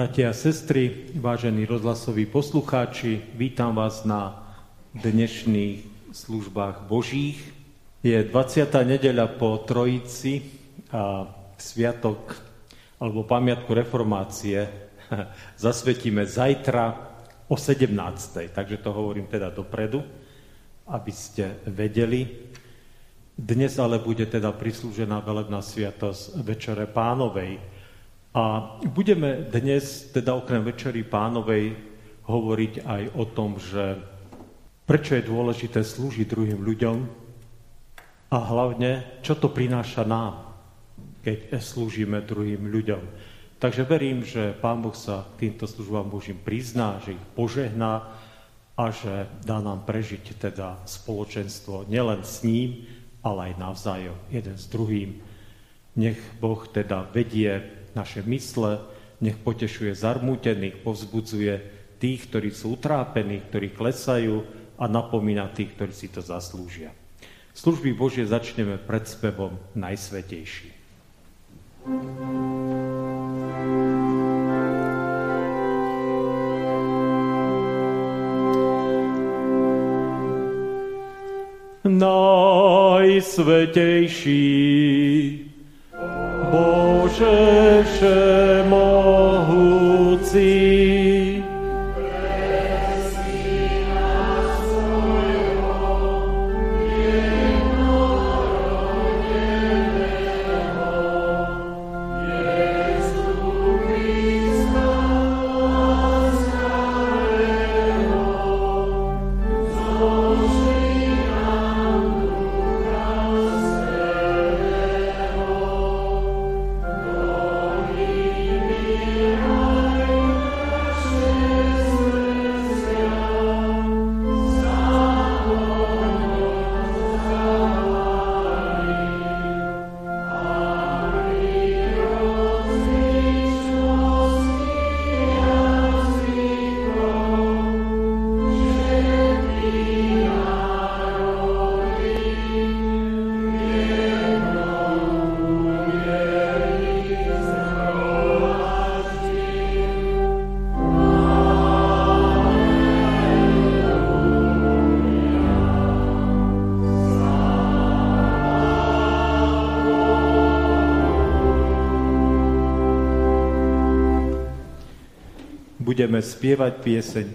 Bratia a sestry, vážení rozhlasoví poslucháči, vítam vás na dnešných službách Božích. Je 20. nedeľa po Trojici a sviatok alebo pamiatku reformácie zasvetíme zajtra o 17. Takže to hovorím teda dopredu, aby ste vedeli. Dnes ale bude teda prislúžená velebná sviatosť Večere Pánovej, a budeme dnes, teda okrem Večery pánovej, hovoriť aj o tom, že prečo je dôležité slúžiť druhým ľuďom a hlavne, čo to prináša nám, keď slúžime druhým ľuďom. Takže verím, že Pán Boh sa týmto službám Božím prizná, že ich požehná a že dá nám prežiť teda spoločenstvo nielen s ním, ale aj navzájom, jeden s druhým. Nech Boh teda vedie naše mysle, nech potešuje zarmútených, povzbudzuje tých, ktorí sú utrápení, ktorí klesajú a napomína tých, ktorí si to zaslúžia. Služby Božie začneme pred spevom Najsvetejší. Najsvetejší Bože všemohúci,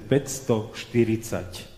540.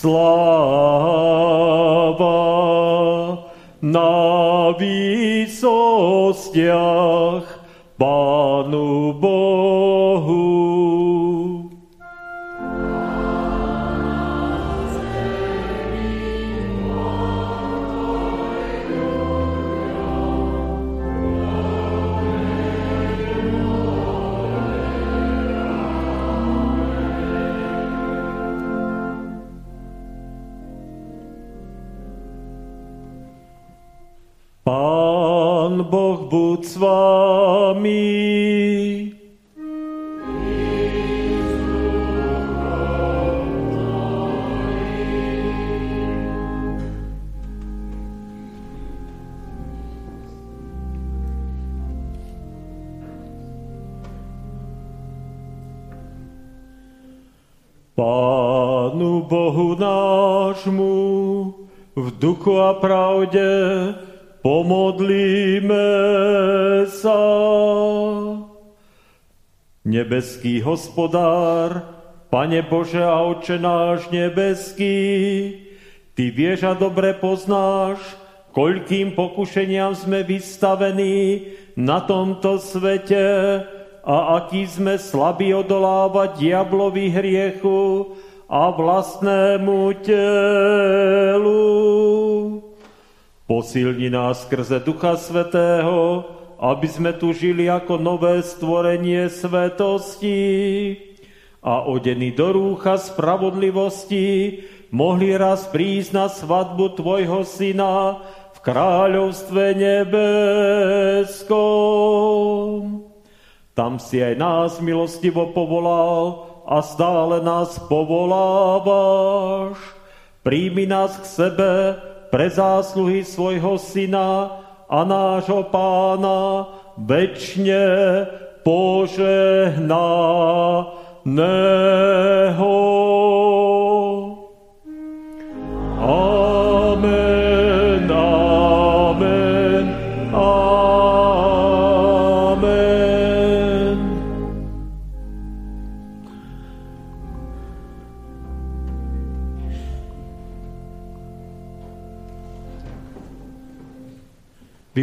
Slow. S vámi. Pánu Bohu nášmu v duchu a pravde Pomodlíme Nebeský hospodár, Pane Bože a Oče náš nebeský, Ty vieš a dobre poznáš, koľkým pokušeniam sme vystavení na tomto svete a aký sme slabí odolávať diablovi hriechu a vlastnému telu. Posilni nás skrze Ducha Svetého, aby sme tu žili ako nové stvorenie svetosti a odení do rúcha spravodlivosti mohli raz prísť na svadbu Tvojho Syna v kráľovstve nebeskom. Tam si aj nás milostivo povolal a stále nás povolávaš. Príjmi nás k sebe, pre zásluhy svojho syna a nášho pána večne požehnaného.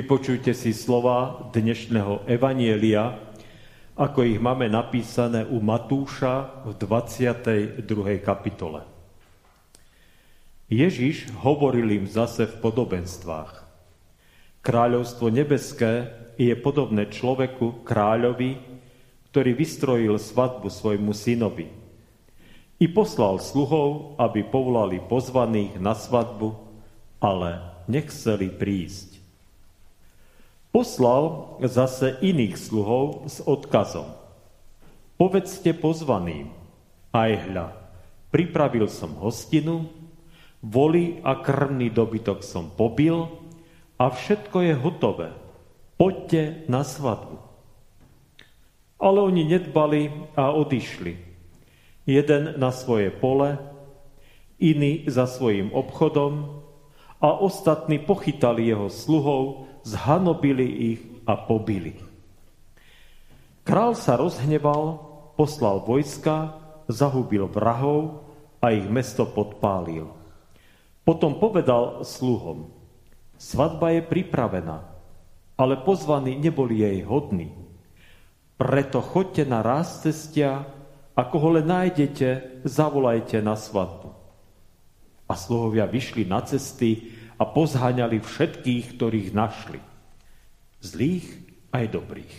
Vypočujte si slova dnešného Evanielia, ako ich máme napísané u Matúša v 22. kapitole. Ježiš hovoril im zase v podobenstvách. Kráľovstvo nebeské je podobné človeku, kráľovi, ktorý vystrojil svadbu svojmu synovi. I poslal sluhov, aby povolali pozvaných na svadbu, ale nechceli prísť. Poslal zase iných sluhov s odkazom. Povedzte pozvaným, aj hľa, pripravil som hostinu, voli a krmný dobytok som pobil a všetko je hotové. Poďte na svadbu. Ale oni nedbali a odišli. Jeden na svoje pole, iný za svojim obchodom a ostatní pochytali jeho sluhov zhanobili ich a pobili. Král sa rozhneval, poslal vojska, zahubil vrahov a ich mesto podpálil. Potom povedal sluhom, svadba je pripravená, ale pozvaní neboli jej hodní. Preto chodte na ráz cestia a koho len nájdete, zavolajte na svadbu. A sluhovia vyšli na cesty a pozháňali všetkých, ktorých našli. Zlých aj dobrých.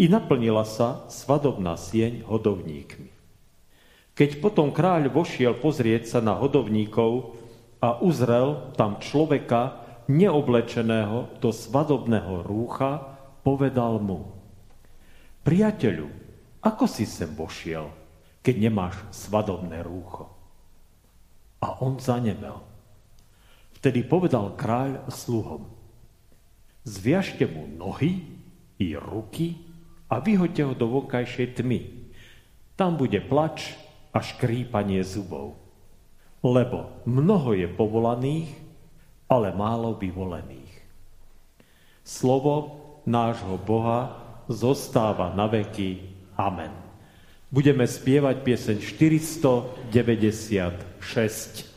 I naplnila sa svadobná sieň hodovníkmi. Keď potom kráľ vošiel pozrieť sa na hodovníkov a uzrel tam človeka neoblečeného do svadobného rúcha, povedal mu Priateľu, ako si sem vošiel, keď nemáš svadobné rúcho? A on zanemel. Vtedy povedal kráľ sluhom, zviažte mu nohy i ruky a vyhoďte ho do vonkajšej tmy. Tam bude plač a škrípanie zubov. Lebo mnoho je povolaných, ale málo vyvolených. Slovo nášho Boha zostáva na veky. Amen. Budeme spievať pieseň 496.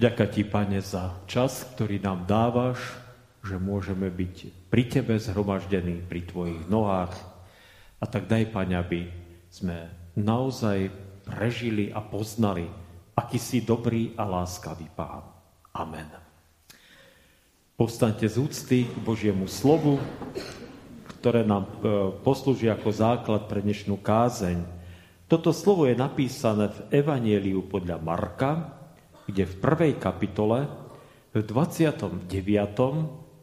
Ďaká ti, Pane, za čas, ktorý nám dávaš, že môžeme byť pri Tebe zhromaždení, pri Tvojich nohách. A tak daj, Pane, aby sme naozaj prežili a poznali, aký si dobrý a láskavý Pán. Amen. Povstaňte z úcty k Božiemu slovu, ktoré nám e, poslúži ako základ pre dnešnú kázeň. Toto slovo je napísané v Evanieliu podľa Marka, kde v prvej kapitole v 29.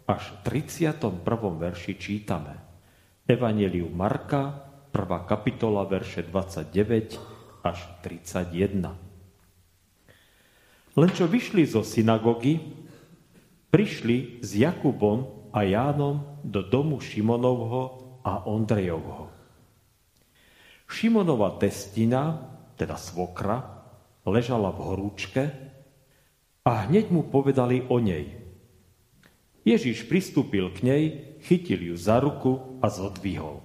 až 31. verši čítame Evangeliu Marka, 1. kapitola, verše 29 až 31. Len čo vyšli zo synagógy, prišli s Jakubom a Jánom do domu Šimonovho a Ondrejovho. Šimonova testina, teda svokra, ležala v horúčke a hneď mu povedali o nej. Ježiš pristúpil k nej, chytil ju za ruku a zodvihol.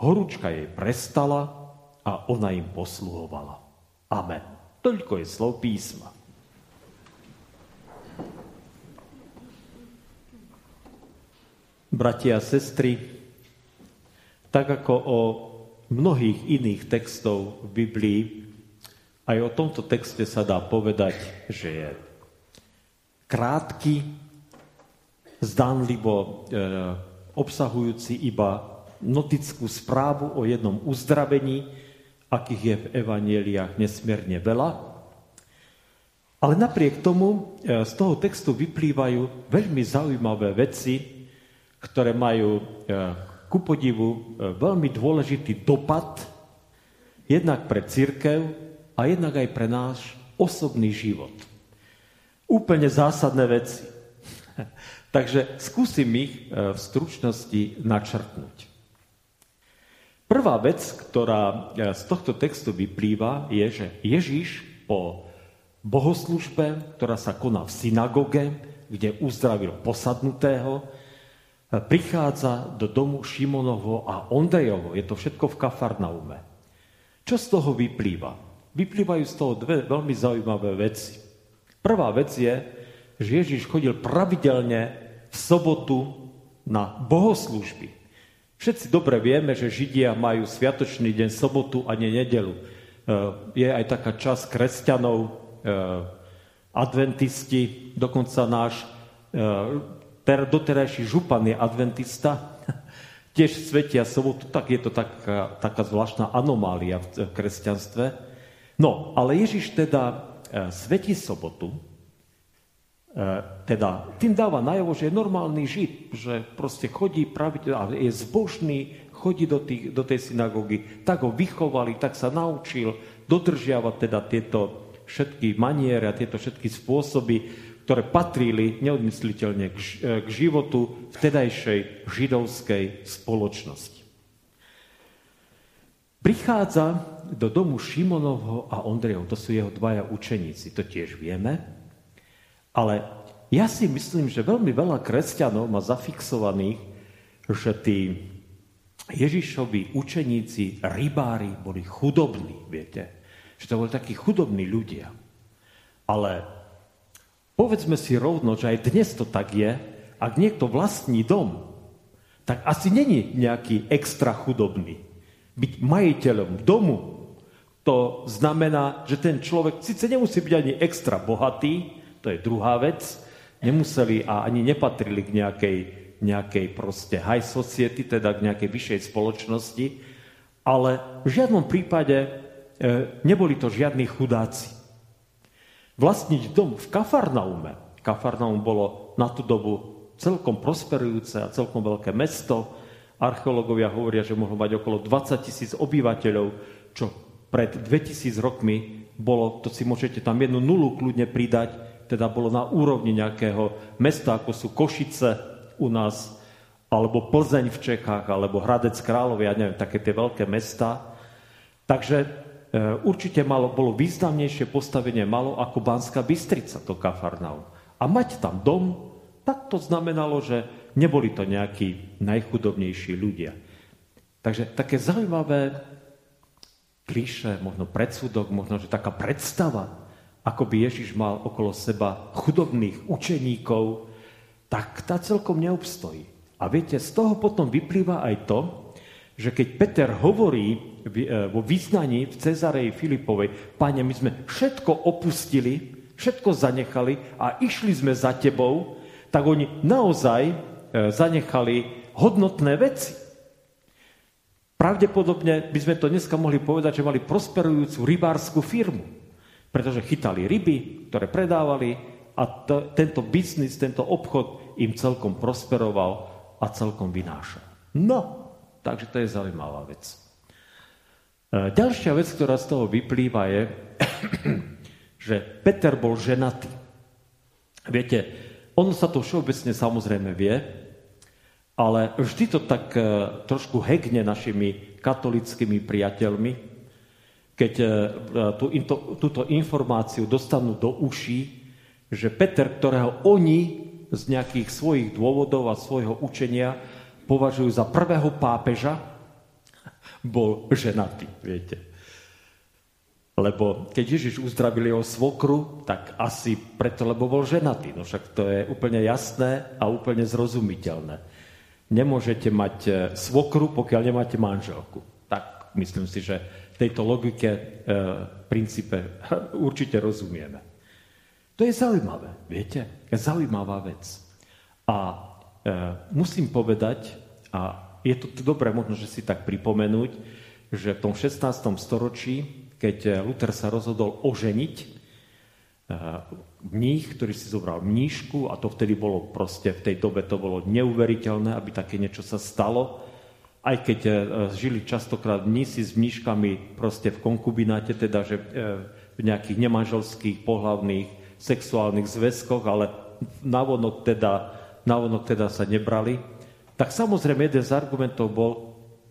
Horúčka jej prestala a ona im posluhovala. Amen. Toľko je slov písma. Bratia a sestry, tak ako o mnohých iných textov v Biblii aj o tomto texte sa dá povedať, že je krátky, zdánlivo e, obsahujúci iba notickú správu o jednom uzdravení, akých je v evanieliách nesmierne veľa. Ale napriek tomu e, z toho textu vyplývajú veľmi zaujímavé veci, ktoré majú e, ku podivu e, veľmi dôležitý dopad jednak pre církev a jednak aj pre náš osobný život. Úplne zásadné veci. Takže skúsim ich v stručnosti načrtnúť. Prvá vec, ktorá e, z tohto textu vyplýva, je, že Ježíš po bohoslužbe, ktorá sa koná v synagoge, kde uzdravil posadnutého, e, prichádza do domu Šimonovho a Ondrejovo. Je to všetko v Kafarnaume. Čo z toho vyplýva? Vyplývajú z toho dve veľmi zaujímavé veci. Prvá vec je, že Ježíš chodil pravidelne v sobotu na bohoslužby. Všetci dobre vieme, že Židia majú sviatočný deň sobotu a nie nedelu. E, je aj taká časť kresťanov, e, adventisti, dokonca náš e, doterajší župan je adventista, tiež svetia sobotu, tak je to taká, taká zvláštna anomália v kresťanstve. No, ale Ježiš teda svetí sobotu, E, teda tým dáva najavo, že je normálny žid, že proste chodí pravidelne, je zbožný, chodí do, tých, do tej synagógy, tak ho vychovali, tak sa naučil dodržiavať teda tieto všetky maniere a tieto všetky spôsoby, ktoré patrili neodmysliteľne k, e, k životu vtedajšej židovskej spoločnosti. Prichádza do domu Šimonovho a Ondrejov, to sú jeho dvaja učeníci, to tiež vieme, ale ja si myslím, že veľmi veľa kresťanov má zafixovaných, že tí Ježišovi učeníci, rybári, boli chudobní, viete. Že to boli takí chudobní ľudia. Ale povedzme si rovno, že aj dnes to tak je, ak niekto vlastní dom, tak asi není nejaký extra chudobný. Byť majiteľom domu, to znamená, že ten človek síce nemusí byť ani extra bohatý, to je druhá vec. Nemuseli a ani nepatrili k nejakej, nejakej proste high society, teda k nejakej vyššej spoločnosti, ale v žiadnom prípade e, neboli to žiadni chudáci. Vlastniť dom v Kafarnaume, Kafarnaum bolo na tú dobu celkom prosperujúce a celkom veľké mesto, archeológovia hovoria, že mohlo mať okolo 20 tisíc obyvateľov, čo pred 2000 rokmi bolo, to si môžete tam jednu nulu kľudne pridať, teda bolo na úrovni nejakého mesta, ako sú Košice u nás, alebo Plzeň v Čechách, alebo Hradec Králové, ja neviem, také tie veľké mesta. Takže e, určite malo, bolo významnejšie postavenie malo ako Banská Bystrica, to Kafarnaum. A mať tam dom, tak to znamenalo, že neboli to nejakí najchudobnejší ľudia. Takže také zaujímavé kliše, možno predsudok, možno, že taká predstava ako by Ježiš mal okolo seba chudobných učeníkov, tak tá celkom neobstojí. A viete, z toho potom vyplýva aj to, že keď Peter hovorí e, vo význaní v Cezareji Filipovej, páne, my sme všetko opustili, všetko zanechali a išli sme za tebou, tak oni naozaj e, zanechali hodnotné veci. Pravdepodobne by sme to dneska mohli povedať, že mali prosperujúcu rybárskú firmu pretože chytali ryby, ktoré predávali a to, tento biznis, tento obchod im celkom prosperoval a celkom vynášal. No, takže to je zaujímavá vec. E, ďalšia vec, ktorá z toho vyplýva, je, že Peter bol ženatý. Viete, ono sa to všeobecne samozrejme vie, ale vždy to tak e, trošku hekne našimi katolickými priateľmi, keď e, tú, túto informáciu dostanú do uší, že Peter, ktorého oni z nejakých svojich dôvodov a svojho učenia považujú za prvého pápeža, bol ženatý, viete. Lebo keď Ježiš uzdravil jeho svokru, tak asi preto, lebo bol ženatý. No však to je úplne jasné a úplne zrozumiteľné. Nemôžete mať e, svokru, pokiaľ nemáte manželku. Tak myslím si, že tejto logike, e, princípe určite rozumieme. To je zaujímavé, viete? Zaujímavá vec. A e, musím povedať, a je to dobré možno, že si tak pripomenúť, že v tom 16. storočí, keď Luther sa rozhodol oženiť mních, ktorý si zobral mníšku a to vtedy bolo proste, v tej dobe to bolo neuveriteľné, aby také niečo sa stalo. Aj keď e, žili častokrát mnísi s mníškami proste v konkubináte, teda že e, v nejakých nemanželských, pohlavných, sexuálnych zväzkoch, ale navonok teda, navonok teda sa nebrali, tak samozrejme jeden z argumentov bol,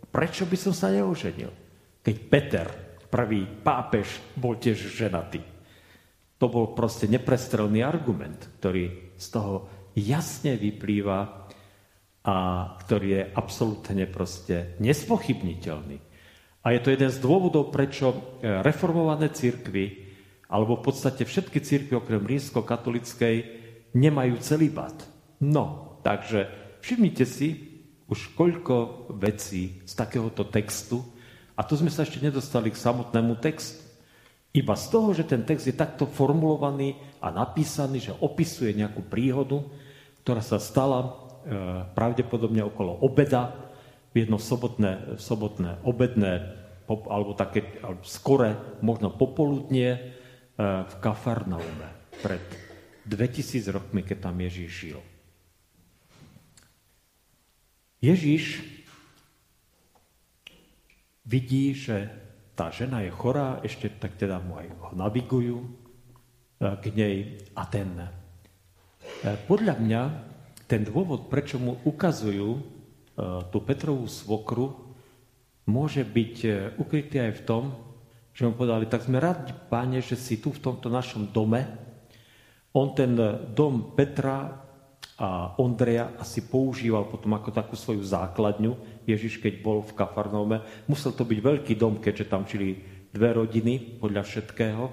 prečo by som sa neoženil, keď Peter, prvý pápež, bol tiež ženatý. To bol proste neprestrelný argument, ktorý z toho jasne vyplýva a ktorý je absolútne proste nespochybniteľný. A je to jeden z dôvodov, prečo e, reformované církvy, alebo v podstate všetky církvy okrem rímsko-katolickej, nemajú celibát. No, takže všimnite si už koľko vecí z takéhoto textu, a tu sme sa ešte nedostali k samotnému textu. Iba z toho, že ten text je takto formulovaný a napísaný, že opisuje nejakú príhodu, ktorá sa stala e, pravdepodobne okolo obeda, v jedno sobotné, sobotné obedné, alebo také alebo skore, možno popoludnie e, v Kafarnaume pred 2000 rokmi, keď tam Ježíš žil. Ježíš vidí, že tá žena je chorá, ešte tak teda mu aj ho navigujú e, k nej a ten. E, podľa mňa ten dôvod, prečo mu ukazujú e, tú Petrovú svokru, môže byť ukrytý aj v tom, že mu povedali, tak sme rádi, páne, že si tu v tomto našom dome. On ten dom Petra a Ondreja asi používal potom ako takú svoju základňu. Ježiš, keď bol v Kafarnome, musel to byť veľký dom, keďže tam čili dve rodiny podľa všetkého.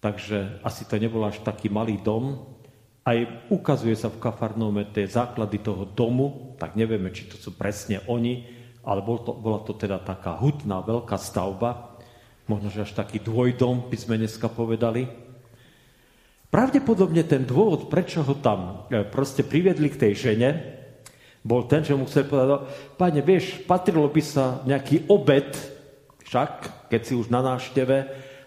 Takže asi to nebol až taký malý dom. Aj ukazuje sa v Kafarnome tie základy toho domu, tak nevieme, či to sú presne oni, ale bol to, bola to teda taká hutná, veľká stavba, možno, že až taký dvojdom, by sme dneska povedali. Pravdepodobne ten dôvod, prečo ho tam e, proste priviedli k tej žene, bol ten, že mu chcel povedať, páne, vieš, patrilo by sa nejaký obed, však, keď si už na nášteve,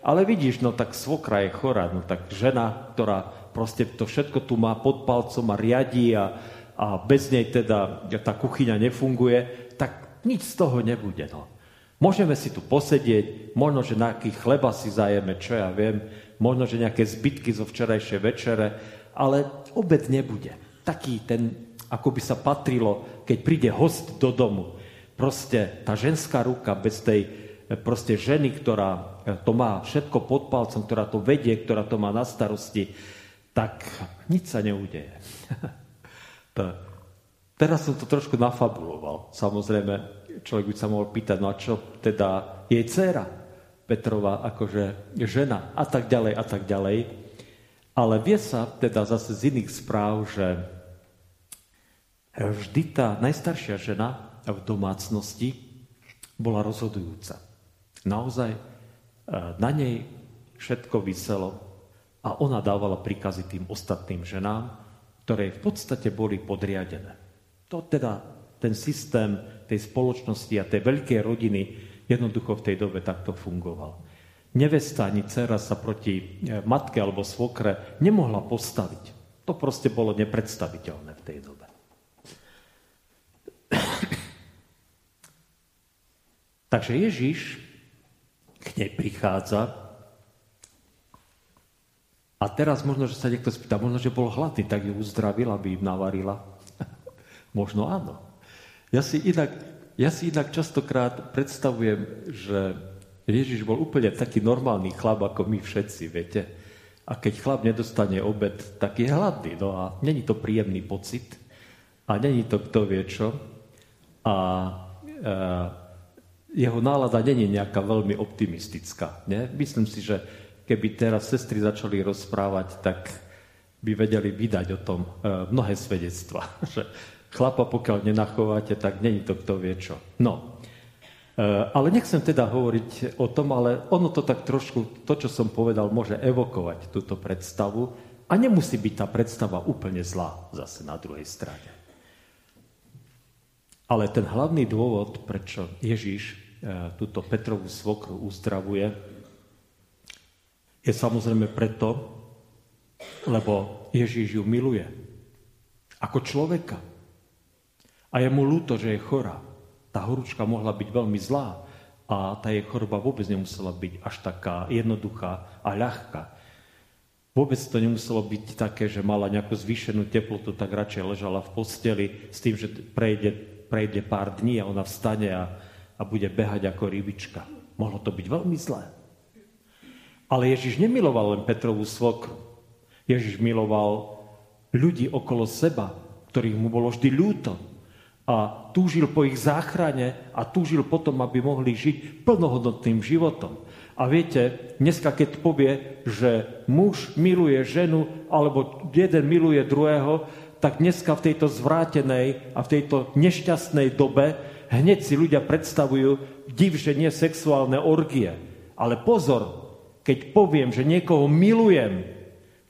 ale vidíš, no tak svokra je chorá, no tak žena, ktorá proste to všetko tu má pod palcom a riadí a, a bez nej teda tá kuchyňa nefunguje, tak nič z toho nebude. No. Môžeme si tu posedieť, možno, že nejaký chleba si zajeme, čo ja viem, možno, že nejaké zbytky zo včerajšej večere, ale obed nebude. Taký ten, ako by sa patrilo, keď príde host do domu. Proste tá ženská ruka bez tej proste ženy, ktorá to má všetko pod palcom, ktorá to vedie, ktorá to má na starosti, tak nič sa neudeje. Teraz som to trošku nafabuloval. Samozrejme, človek by sa mohol pýtať, no a čo teda jej dcera? Petrova akože žena a tak ďalej a tak ďalej. Ale vie sa teda zase z iných správ, že vždy tá najstaršia žena v domácnosti bola rozhodujúca. Naozaj e, na nej všetko vyselo a ona dávala príkazy tým ostatným ženám, ktoré v podstate boli podriadené. To teda ten systém tej spoločnosti a tej veľkej rodiny Jednoducho v tej dobe takto fungoval. Nevesta ani dcera sa proti e, matke alebo svokre nemohla postaviť. To proste bolo nepredstaviteľné v tej dobe. Takže Ježiš k nej prichádza a teraz možno, že sa niekto spýta, možno, že bol hladný, tak ju uzdravil, aby im navarila. možno áno. Ja si inak ja si inak častokrát predstavujem, že Ježiš bol úplne taký normálny chlap, ako my všetci, viete. A keď chlap nedostane obed, tak je hladný. No a není to príjemný pocit. A není to kto vie čo. A e, jeho nálada není nejaká veľmi optimistická. Nie? Myslím si, že keby teraz sestry začali rozprávať, tak by vedeli vydať o tom e, mnohé svedectva. Že Chlapa, pokiaľ nenachováte, tak není to kto vie čo. No, e, ale nechcem teda hovoriť o tom, ale ono to tak trošku, to, čo som povedal, môže evokovať túto predstavu a nemusí byť tá predstava úplne zlá zase na druhej strane. Ale ten hlavný dôvod, prečo Ježiš e, túto Petrovú svokru uzdravuje, je samozrejme preto, lebo Ježiš ju miluje. Ako človeka. A je mu ľúto, že je chorá. Tá horúčka mohla byť veľmi zlá a tá jej choroba vôbec nemusela byť až taká jednoduchá a ľahká. Vôbec to nemuselo byť také, že mala nejakú zvýšenú teplotu, tak radšej ležala v posteli s tým, že prejde, prejde pár dní a ona vstane a, a bude behať ako rybička. Mohlo to byť veľmi zlé. Ale Ježiš nemiloval len Petrovú svokru. Ježiš miloval ľudí okolo seba, ktorých mu bolo vždy ľúto. A túžil po ich záchrane a túžil potom, aby mohli žiť plnohodnotným životom. A viete, dneska keď povie, že muž miluje ženu, alebo jeden miluje druhého, tak dneska v tejto zvrátenej a v tejto nešťastnej dobe hneď si ľudia predstavujú div, že nie sexuálne orgie. Ale pozor, keď poviem, že niekoho milujem,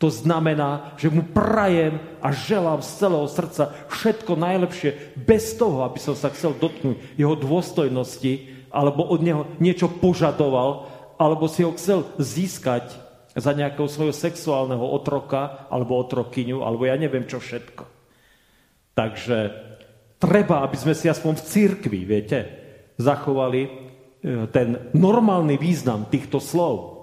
to znamená, že mu prajem a želám z celého srdca všetko najlepšie, bez toho, aby som sa chcel dotknúť jeho dôstojnosti, alebo od neho niečo požadoval, alebo si ho chcel získať za nejakého svojho sexuálneho otroka alebo otrokyňu, alebo ja neviem čo všetko. Takže treba, aby sme si aspoň v církvi, viete, zachovali e, ten normálny význam týchto slov.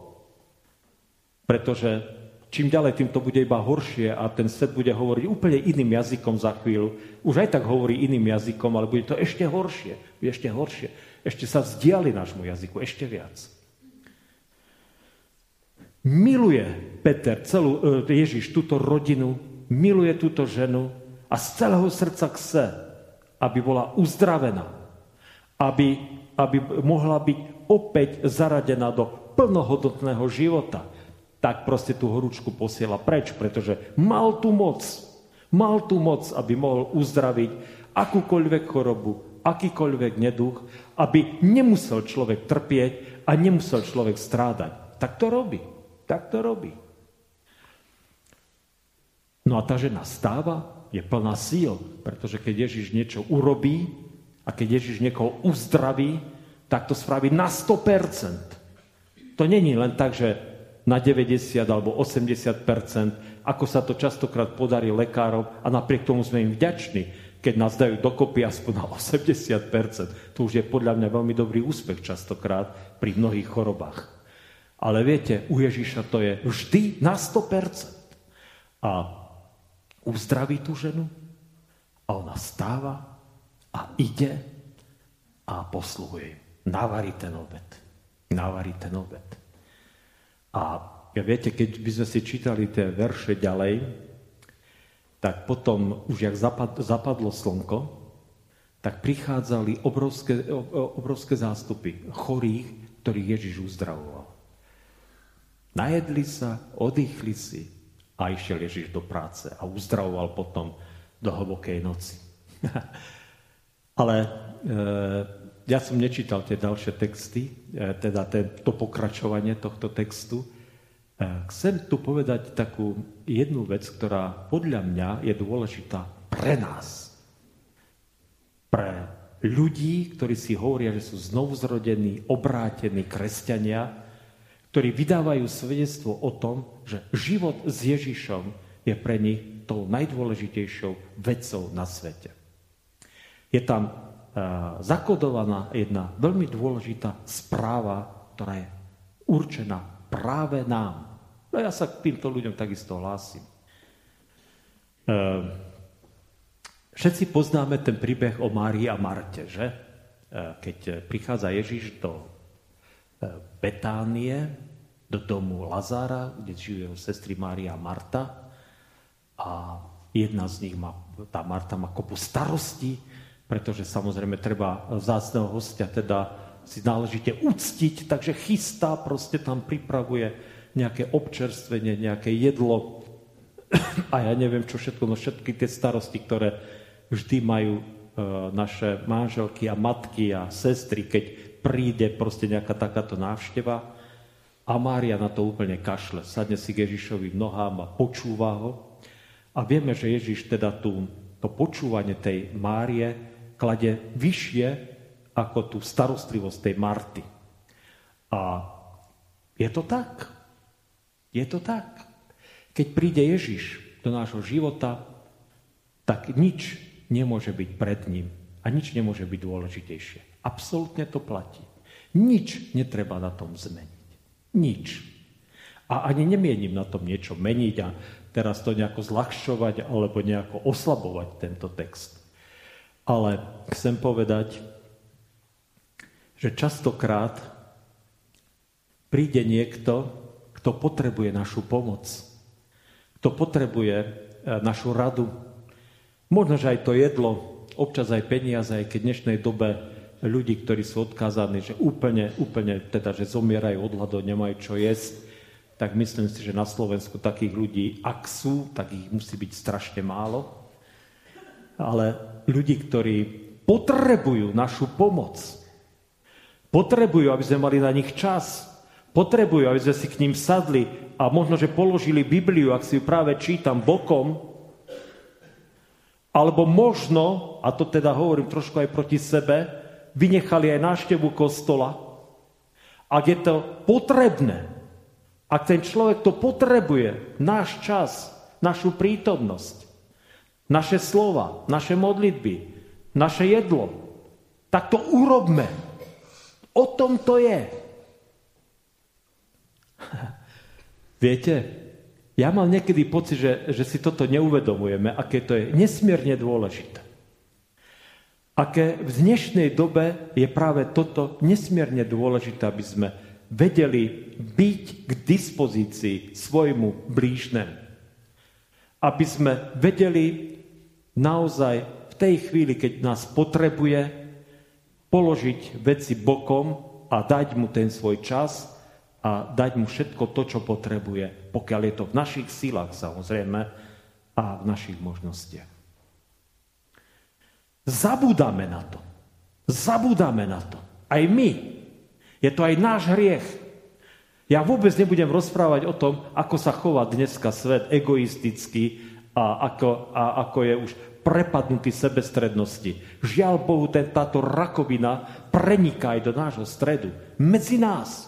Pretože čím ďalej, tým to bude iba horšie a ten svet bude hovoriť úplne iným jazykom za chvíľu. Už aj tak hovorí iným jazykom, ale bude to ešte horšie. Ešte horšie. Ešte sa vzdiali nášmu jazyku, ešte viac. Miluje Peter, celú, e, Ježiš, túto rodinu, miluje túto ženu a z celého srdca chce, aby bola uzdravená, aby, aby mohla byť opäť zaradená do plnohodnotného života. Tak proste tú horúčku posiela preč, pretože mal tu moc, mal tu moc, aby mohol uzdraviť akúkoľvek chorobu, akýkoľvek neduch, aby nemusel človek trpieť a nemusel človek strádať. Tak to robí. Tak to robí. No a tá žena stáva, je plná síl, pretože keď Ježiš niečo urobí a keď Ježiš niekoho uzdraví, tak to spraví na 100%. To není len tak, že na 90 alebo 80%, ako sa to častokrát podarí lekárom a napriek tomu sme im vďační, keď nás dajú dokopy aspoň na 80%. To už je podľa mňa veľmi dobrý úspech častokrát pri mnohých chorobách. Ale viete, u Ježiša to je vždy na 100%. A uzdraví tú ženu a ona stáva a ide a posluhuje. Navarí ten obed. Navarí ten obed. A viete, keď by sme si čítali tie verše ďalej, tak potom, už jak zapad, zapadlo slnko, tak prichádzali obrovské, obrovské zástupy chorých, ktorých Ježiš uzdravoval. Najedli sa, oddychli si a išiel Ježiš do práce a uzdravoval potom do hlbokej noci. Ale e, ja som nečítal tie ďalšie texty, e, teda ten, to pokračovanie tohto textu. E, chcem tu povedať takú jednu vec, ktorá podľa mňa je dôležitá pre nás. Pre ľudí, ktorí si hovoria, že sú znovuzrodení, obrátení kresťania, ktorí vydávajú svedectvo o tom, že život s Ježišom je pre nich tou najdôležitejšou vecou na svete. Je tam uh, zakodovaná jedna veľmi dôležitá správa, ktorá je určená práve nám. No ja sa k týmto ľuďom takisto hlásim. Uh, všetci poznáme ten príbeh o Márii a Marte, že? Uh, keď prichádza Ježiš do Betánie, do domu Lazára, kde žijú sestry Mária a Marta. A jedna z nich má, tá Marta má kopu starosti, pretože samozrejme treba zácného hostia teda si náležite uctiť, takže chystá, proste tam pripravuje nejaké občerstvenie, nejaké jedlo a ja neviem čo všetko, no všetky tie starosti, ktoré vždy majú e, naše manželky a matky a sestry, keď príde proste nejaká takáto návšteva a Mária na to úplne kašle. Sadne si k Ježišovi nohám a počúva ho. A vieme, že Ježiš teda tú, to počúvanie tej Márie klade vyššie ako tú starostlivosť tej Marty. A je to tak. Je to tak. Keď príde Ježiš do nášho života, tak nič nemôže byť pred ním a nič nemôže byť dôležitejšie. Absolútne to platí. Nič netreba na tom zmeniť. Nič. A ani nemienim na tom niečo meniť a teraz to nejako zľahšovať alebo nejako oslabovať tento text. Ale chcem povedať, že častokrát príde niekto, kto potrebuje našu pomoc, kto potrebuje e, našu radu. Možno, že aj to jedlo, občas aj peniaze, aj keď v dnešnej dobe ľudí, ktorí sú odkázaní, že úplne, úplne teda, že zomierajú od hladu, nemajú čo jesť, tak myslím si, že na Slovensku takých ľudí, ak sú, tak ich musí byť strašne málo. Ale ľudí, ktorí potrebujú našu pomoc, potrebujú, aby sme mali na nich čas, potrebujú, aby sme si k ním sadli a možno, že položili Bibliu, ak si ju práve čítam bokom, alebo možno, a to teda hovorím trošku aj proti sebe, vynechali aj návštevu kostola, ak je to potrebné, ak ten človek to potrebuje, náš čas, našu prítomnosť, naše slova, naše modlitby, naše jedlo, tak to urobme. O tom to je. Viete, ja mám niekedy pocit, že, že si toto neuvedomujeme, aké to je nesmierne dôležité. Aké v dnešnej dobe je práve toto nesmierne dôležité, aby sme vedeli byť k dispozícii svojmu blížnemu. Aby sme vedeli naozaj v tej chvíli, keď nás potrebuje, položiť veci bokom a dať mu ten svoj čas a dať mu všetko to, čo potrebuje, pokiaľ je to v našich silách samozrejme a v našich možnostiach. Zabúdame na to. Zabúdame na to. Aj my, je to aj náš hriech. Ja vôbec nebudem rozprávať o tom, ako sa chová dneska svet egoisticky a ako, a ako je už prepadnutý sebestrednosti. Žiaľ Bohu, ten, táto rakovina preniká aj do nášho stredu. Medzi nás.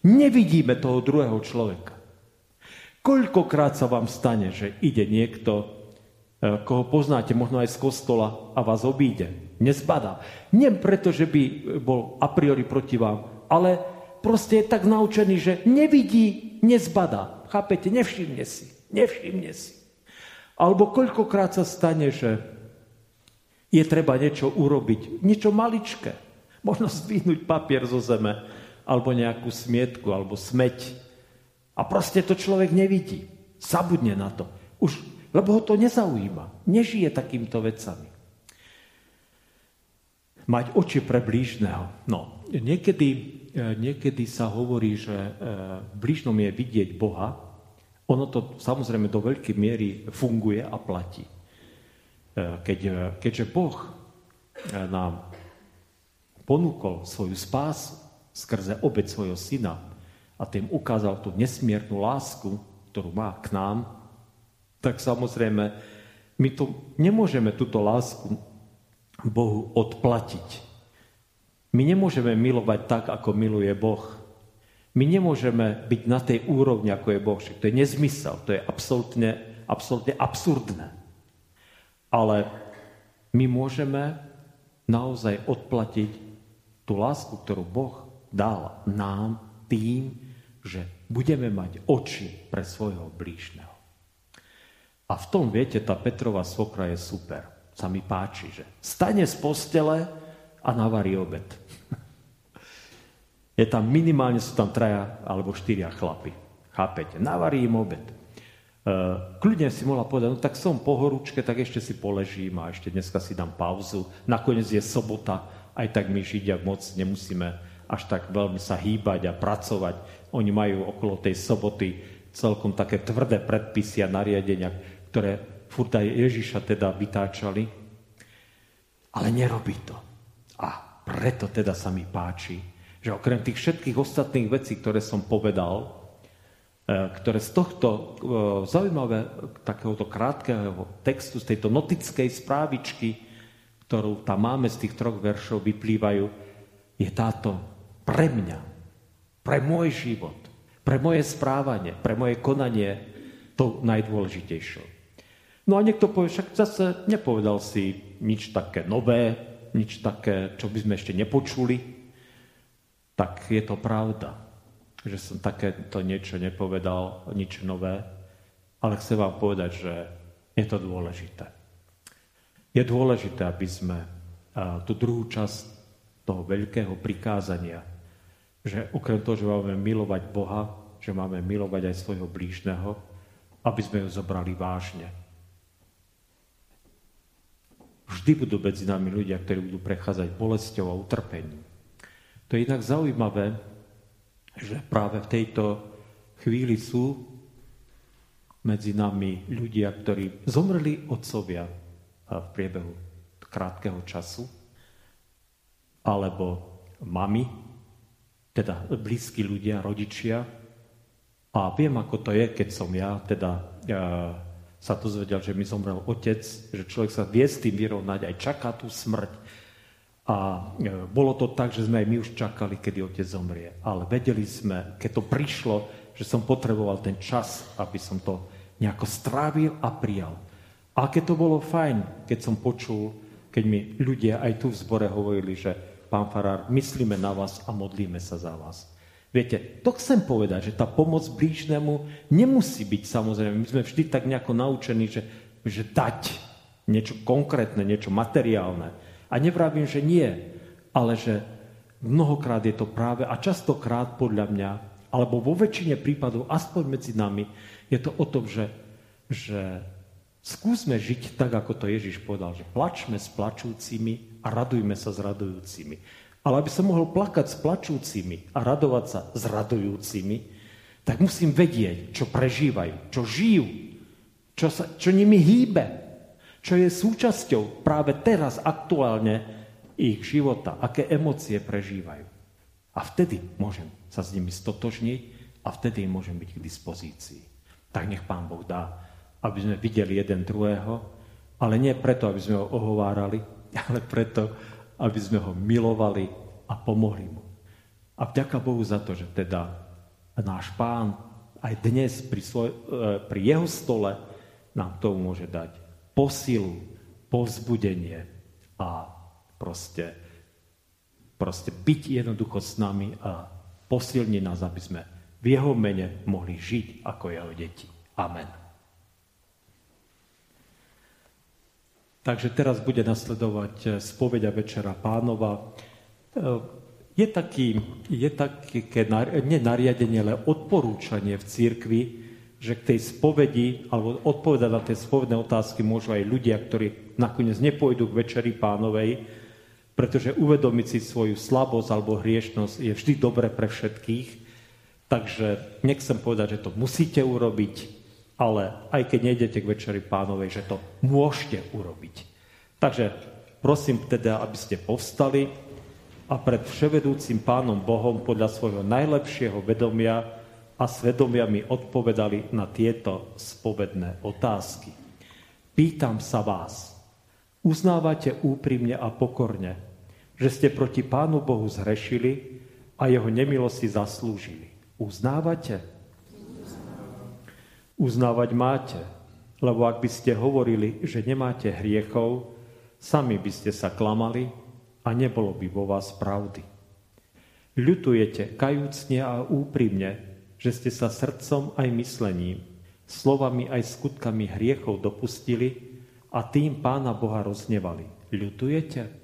Nevidíme toho druhého človeka. Koľkokrát sa vám stane, že ide niekto, koho poznáte možno aj z kostola a vás obíde nezbadá. Nie preto, že by bol a priori proti vám, ale proste je tak naučený, že nevidí, nezbadá. Chápete? Nevšimne si. Nevšimne si. Alebo koľkokrát sa stane, že je treba niečo urobiť, niečo maličké. Možno zdvihnúť papier zo zeme, alebo nejakú smietku, alebo smeť. A proste to človek nevidí. Zabudne na to. Už, lebo ho to nezaujíma. Nežije takýmto vecami mať oči pre blížneho. No, niekedy, e, niekedy sa hovorí, že e, v blížnom je vidieť Boha. Ono to samozrejme do veľkej miery funguje a platí. E, keď, keďže Boh nám ponúkol svoju spás skrze obec svojho syna a tým ukázal tú nesmiernu lásku, ktorú má k nám, tak samozrejme my to nemôžeme túto lásku Bohu odplatiť. My nemôžeme milovať tak, ako miluje Boh. My nemôžeme byť na tej úrovni, ako je Boh. To je nezmysel, to je absolútne, absolútne absurdné. Ale my môžeme naozaj odplatiť tú lásku, ktorú Boh dal nám tým, že budeme mať oči pre svojho blížneho. A v tom, viete, tá Petrová svokra je super sa mi páči, že stane z postele a navarí obed. Je tam minimálne, sú tam traja alebo štyria chlapy. Chápete? Navarí im obed. Uh, kľudne si mohla povedať, no tak som po horúčke, tak ešte si poležím a ešte dneska si dám pauzu. Nakoniec je sobota, aj tak my Židia moc nemusíme až tak veľmi sa hýbať a pracovať. Oni majú okolo tej soboty celkom také tvrdé predpisy a nariadenia, ktoré furt aj Ježiša teda vytáčali, ale nerobí to. A preto teda sa mi páči, že okrem tých všetkých ostatných vecí, ktoré som povedal, e, ktoré z tohto e, zaujímavé takéhoto krátkeho textu, z tejto notickej správičky, ktorú tam máme z tých troch veršov, vyplývajú, je táto pre mňa, pre môj život, pre moje správanie, pre moje konanie to najdôležitejšie. No a niekto povie, však zase nepovedal si nič také nové, nič také, čo by sme ešte nepočuli. Tak je to pravda, že som takéto niečo nepovedal, nič nové, ale chcem vám povedať, že je to dôležité. Je dôležité, aby sme tú druhú časť toho veľkého prikázania, že okrem toho, že máme milovať Boha, že máme milovať aj svojho blížneho, aby sme ju zobrali vážne. Vždy budú medzi nami ľudia, ktorí budú prechádzať bolesťou a utrpením. To je inak zaujímavé, že práve v tejto chvíli sú medzi nami ľudia, ktorí zomreli otcovia, v priebehu krátkeho času, alebo mami, teda blízki ľudia, rodičia. A viem, ako to je, keď som ja teda ja, sa to zvedel, že mi zomrel otec, že človek sa vie s tým vyrovnať, aj čaká tú smrť. A e, bolo to tak, že sme aj my už čakali, kedy otec zomrie. Ale vedeli sme, keď to prišlo, že som potreboval ten čas, aby som to nejako strávil a prijal. A aké to bolo fajn, keď som počul, keď mi ľudia aj tu v zbore hovorili, že pán Farár, myslíme na vás a modlíme sa za vás. Viete, to chcem povedať, že tá pomoc blížnemu nemusí byť samozrejme. My sme vždy tak nejako naučení, že, že dať niečo konkrétne, niečo materiálne. A nevravím, že nie, ale že mnohokrát je to práve a častokrát podľa mňa, alebo vo väčšine prípadov, aspoň medzi nami, je to o tom, že, že Skúsme žiť tak, ako to Ježiš povedal, že plačme s plačúcimi a radujme sa s radujúcimi. Ale aby som mohol plakať s plačúcimi a radovať sa s radujúcimi, tak musím vedieť, čo prežívajú, čo žijú, čo, sa, čo nimi hýbe, čo je súčasťou práve teraz aktuálne ich života, aké emócie prežívajú. A vtedy môžem sa s nimi stotožniť a vtedy im môžem byť k dispozícii. Tak nech Pán Boh dá aby sme videli jeden druhého, ale nie preto, aby sme ho ohovárali, ale preto, aby sme ho milovali a pomohli mu. A vďaka Bohu za to, že teda náš pán aj dnes pri, svoj, e, pri jeho stole nám to môže dať posilu, povzbudenie a proste, proste byť jednoducho s nami a posilniť nás, aby sme v jeho mene mohli žiť ako jeho deti. Amen. Takže teraz bude nasledovať eh, spoveď a večera pánova. Eh, je, taký, je také, nie nariadenie, ale odporúčanie v církvi, že k tej spovedi, alebo odpovedať na tie spovedné otázky môžu aj ľudia, ktorí nakoniec nepôjdu k večeri pánovej, pretože uvedomiť si svoju slabosť alebo hriešnosť je vždy dobre pre všetkých. Takže nechcem povedať, že to musíte urobiť, ale aj keď nejdete k večeri pánovej, že to môžete urobiť. Takže prosím teda, aby ste povstali a pred vševedúcim pánom Bohom podľa svojho najlepšieho vedomia a svedomia mi odpovedali na tieto spovedné otázky. Pýtam sa vás, uznávate úprimne a pokorne, že ste proti pánu Bohu zhrešili a jeho nemilosti zaslúžili. Uznávate? Uznávať máte. Lebo ak by ste hovorili, že nemáte hriechov, sami by ste sa klamali a nebolo by vo vás pravdy. Ľutujete kajúcne a úprimne, že ste sa srdcom aj myslením, slovami aj skutkami hriechov dopustili a tým Pána Boha roznevali. Ľutujete?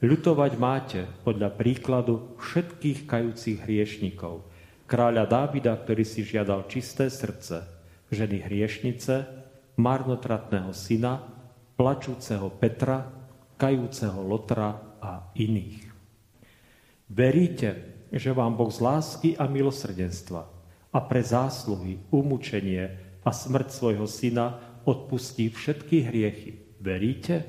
Ľutovať máte podľa príkladu všetkých kajúcich hriešnikov – kráľa Dávida, ktorý si žiadal čisté srdce, ženy hriešnice, marnotratného syna, plačúceho Petra, kajúceho Lotra a iných. Veríte, že vám Boh z lásky a milosrdenstva a pre zásluhy, umúčenie a smrť svojho syna odpustí všetky hriechy. Veríte?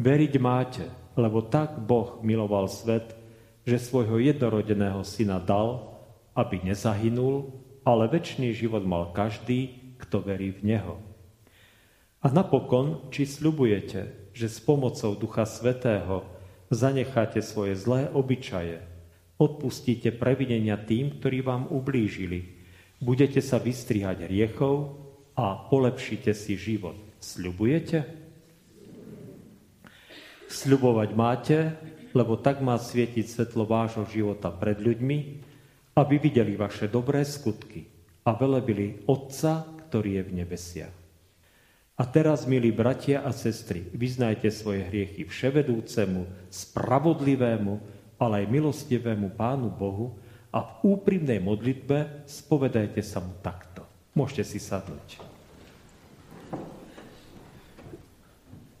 Veriť máte, lebo tak Boh miloval svet, že svojho jednorodeného syna dal, aby nezahynul, ale väčší život mal každý, kto verí v Neho. A napokon, či sľubujete, že s pomocou Ducha Svetého zanecháte svoje zlé obyčaje, odpustíte previnenia tým, ktorí vám ublížili, budete sa vystrihať hriechov a polepšíte si život. Sľubujete? Sľubovať máte, lebo tak má svietiť svetlo vášho života pred ľuďmi, aby videli vaše dobré skutky a velebili Otca, ktorý je v nebesiach. A teraz, milí bratia a sestry, vyznajte svoje hriechy vševedúcemu, spravodlivému, ale aj milostivému Pánu Bohu a v úprimnej modlitbe spovedajte sa mu takto. Môžete si sadnúť.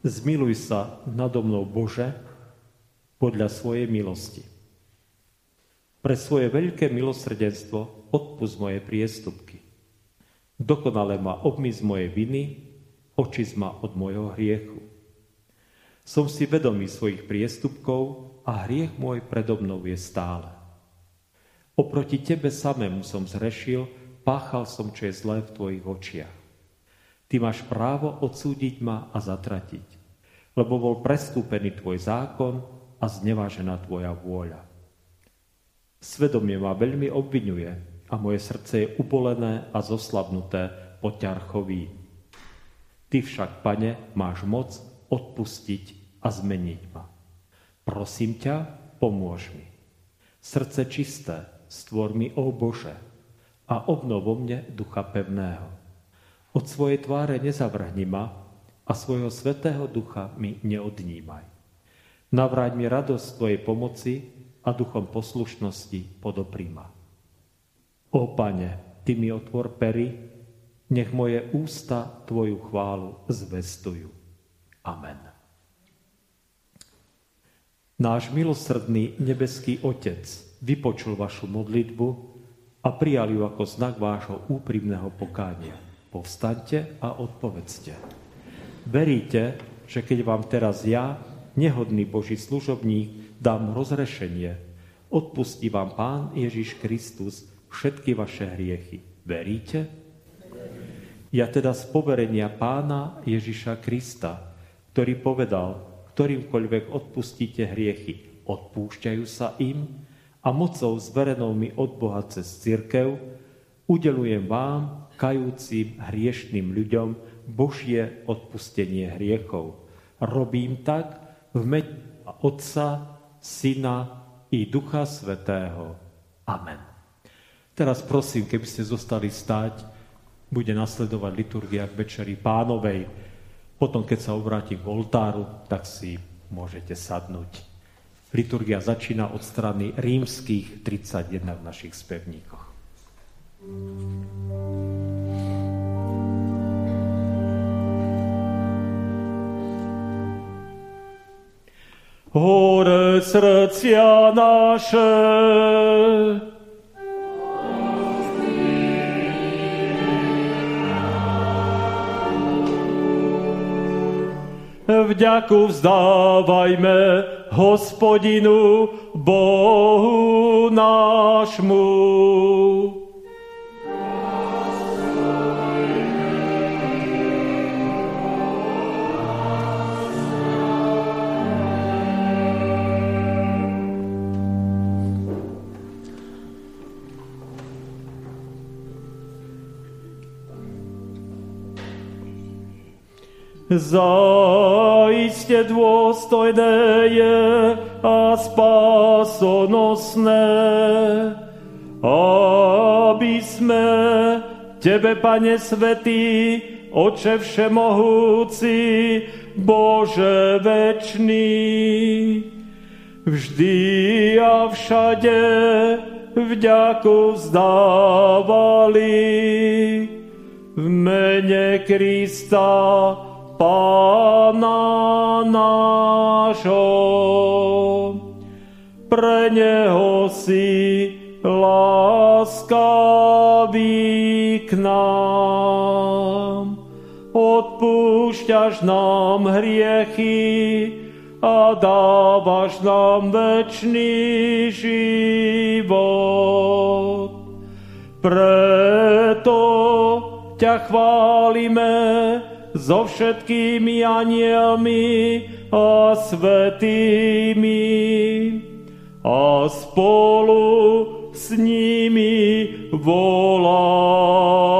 Zmiluj sa nado mnou, Bože, podľa svojej milosti. Pre svoje veľké milosrdenstvo odpust moje priestupky. Dokonale ma obmy z mojej viny očist ma od môjho hriechu. Som si vedomý svojich priestupkov a hriech môj predo mnou je stále. Oproti tebe samému som zrešil, páchal som, čo je zlé v tvojich očiach. Ty máš právo odsúdiť ma a zatratiť, lebo bol prestúpený tvoj zákon a znevážená tvoja vôľa. Svedomie ma veľmi obvinuje a moje srdce je ubolené a zoslabnuté po ťarchovým. Ty však, pane, máš moc odpustiť a zmeniť ma. Prosím ťa, pomôž mi. Srdce čisté, stvor mi, o Bože, a obnov vo mne ducha pevného. Od svojej tváre nezavrhni ma a svojho svetého ducha mi neodnímaj. Navráť mi radosť Tvojej pomoci a duchom poslušnosti podoprí ma. O Pane, Ty mi otvor pery, nech moje ústa Tvoju chválu zvestujú. Amen. Náš milosrdný nebeský Otec vypočul vašu modlitbu a prijal ju ako znak vášho úprimného pokánia. Povstaňte a odpovedzte. Veríte, že keď vám teraz ja, nehodný Boží služobník, dám rozrešenie, odpustí vám Pán Ježiš Kristus všetky vaše hriechy. Veríte? Ja teda z poverenia pána Ježiša Krista, ktorý povedal, ktorýmkoľvek odpustíte hriechy, odpúšťajú sa im a mocou zverenou mi od Boha cez církev, udelujem vám, kajúcim hriešným ľuďom, Božie odpustenie hriechov. Robím tak v mene Otca, Syna i Ducha Svetého. Amen. Teraz prosím, keby ste zostali stáť, bude nasledovať liturgia k večeri pánovej. Potom, keď sa obráti k oltáru, tak si môžete sadnúť. Liturgia začína od strany rímskych 31 v našich spevníkoch. Hore srdcia naše, vďaku vzdávajme hospodinu Bohu nášmu. Zaiste dôstojné je a spásonosné, aby sme Tebe, Pane Svetý, Oče Všemohúci, Bože večný, vždy a všade vďaku vzdávali v mene Krista, Pána nášho. Pre Neho si láskavý k nám. Odpúšťaš nám hriechy a dávaš nám večný život. Preto ťa chválime, so všetkými anielmi a svetými a spolu s nimi voláme.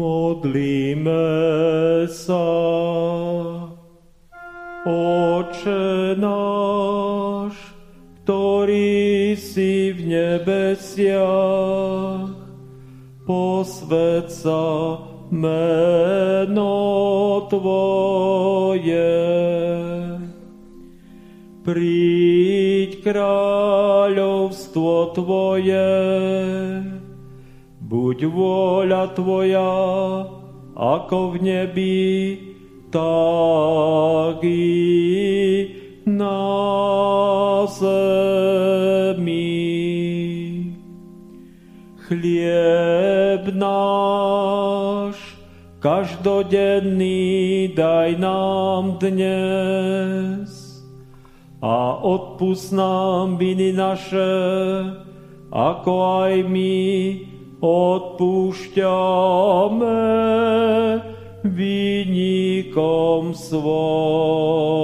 Modlíme sa. Oče náš, ktorý si v nebesiach, posved sa meno Tvoje. Príď kráľovstvo Tvoje, buď vôľa Tvoja, ako v nebi, tak i na zemi. Chlieb náš každodenný daj nám dnes a odpust nám viny naše, ako aj my odpúšťame vynikom svojim.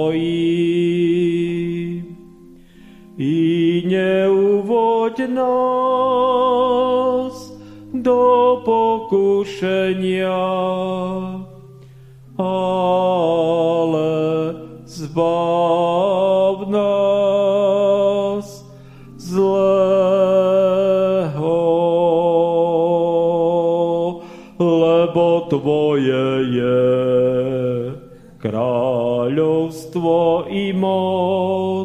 I neuvoď nás do pokušenia, ale zbav Tvoje je. Kráľovstvo i moc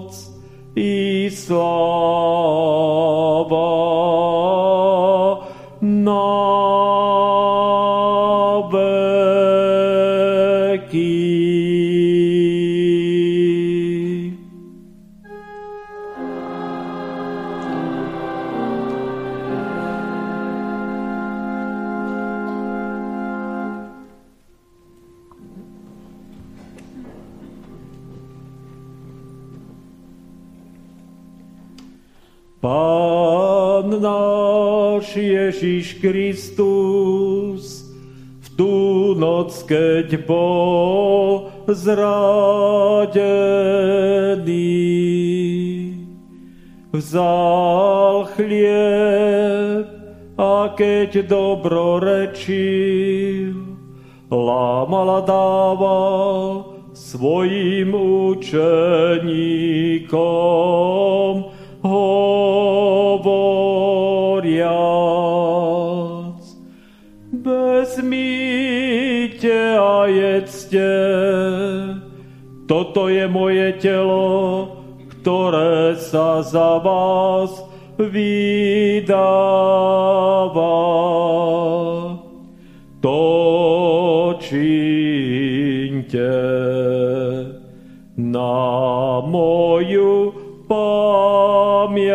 Ježiš Kristus v tú noc, keď bol zradený. Vzal chlieb a keď dobro rečil, lámal a dával svojim učeníkom, hovoriac. Toto je moje telo, ktoré sa za vás vydáva. To činte na moju pamiatku.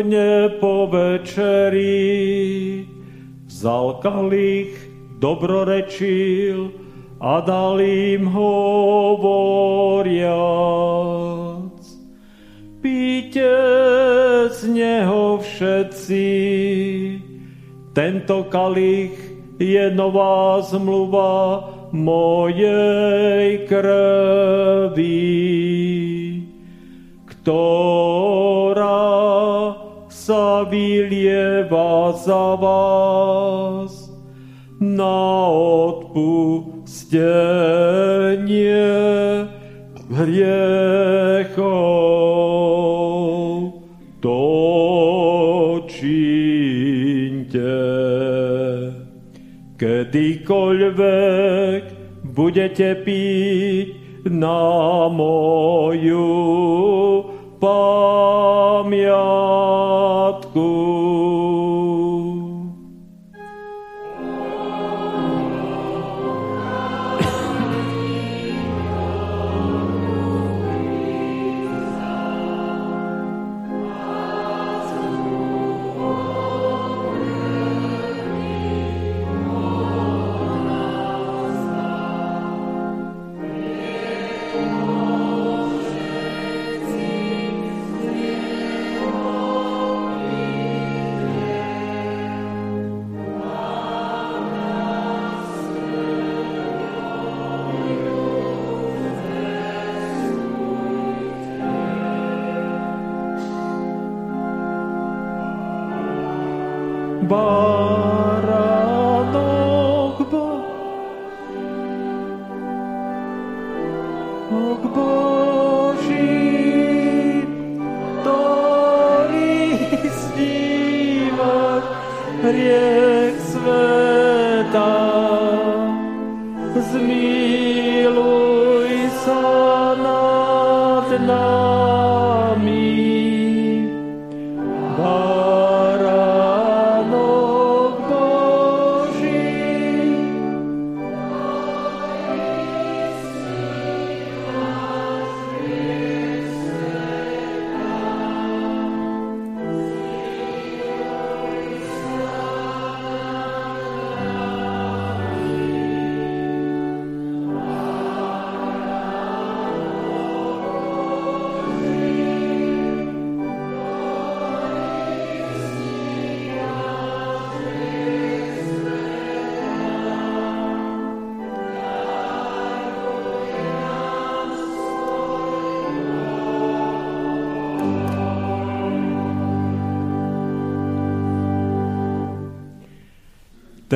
Podobne po večeri vzal kalich, dobrorečil a dal im hovoriac. Píte z neho všetci, tento kalich je nová zmluva mojej krvi, ktorá sa vylieva za vás na odpustenie hriechov. To kedykoľvek budete piť na moju pamiatku.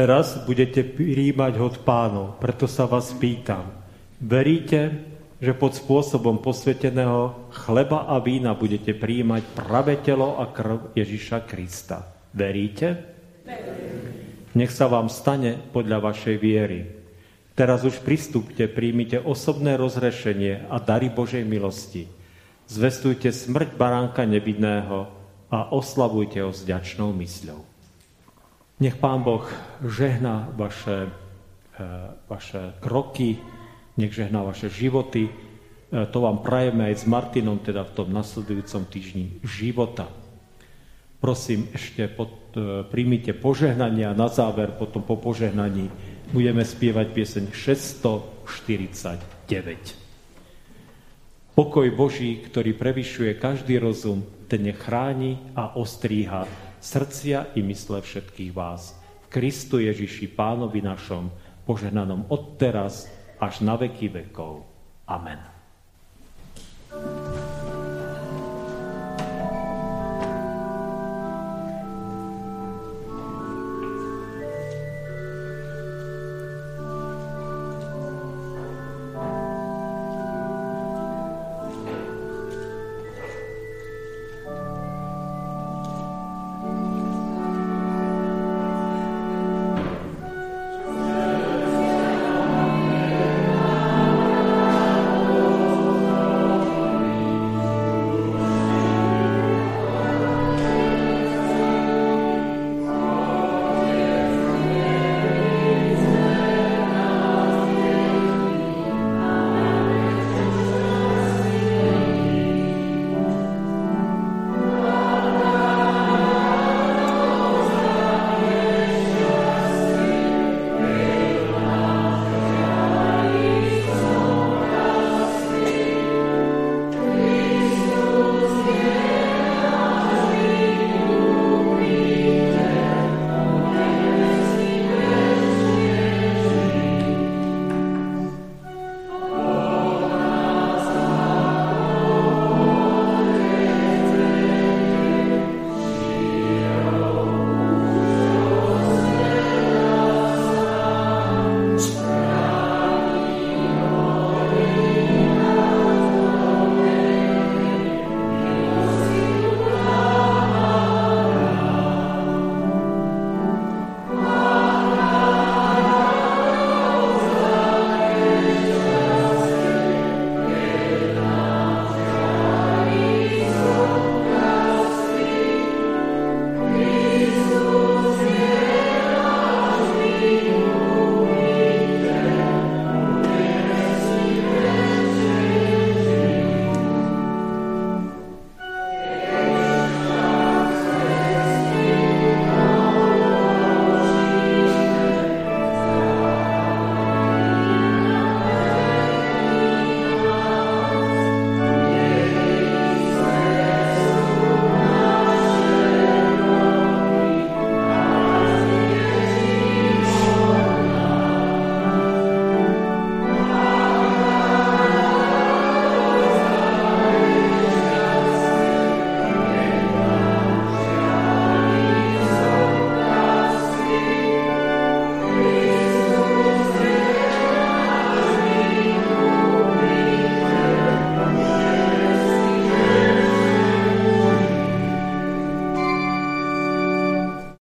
Teraz budete príjmať od pánov, preto sa vás pýtam. Veríte, že pod spôsobom posveteného chleba a vína budete príjmať pravé telo a krv Ježiša Krista? Veríte? Nech sa vám stane podľa vašej viery. Teraz už pristúpte, príjmite osobné rozrešenie a dary Božej milosti. Zvestujte smrť baránka nevidného a oslavujte ho s ďačnou mysľou. Nech Pán Boh žehná vaše, e, vaše kroky, nech žehná vaše životy. E, to vám prajeme aj s Martinom, teda v tom nasledujúcom týždni života. Prosím, ešte pod, e, príjmite požehnanie a na záver, potom po požehnaní, budeme spievať pieseň 649. Pokoj Boží, ktorý prevyšuje každý rozum, ten chráni a ostríha srdcia i mysle všetkých vás. V Kristu Ježiši, Pánovi našom, požehnanom od teraz až na veky vekov. Amen. thank you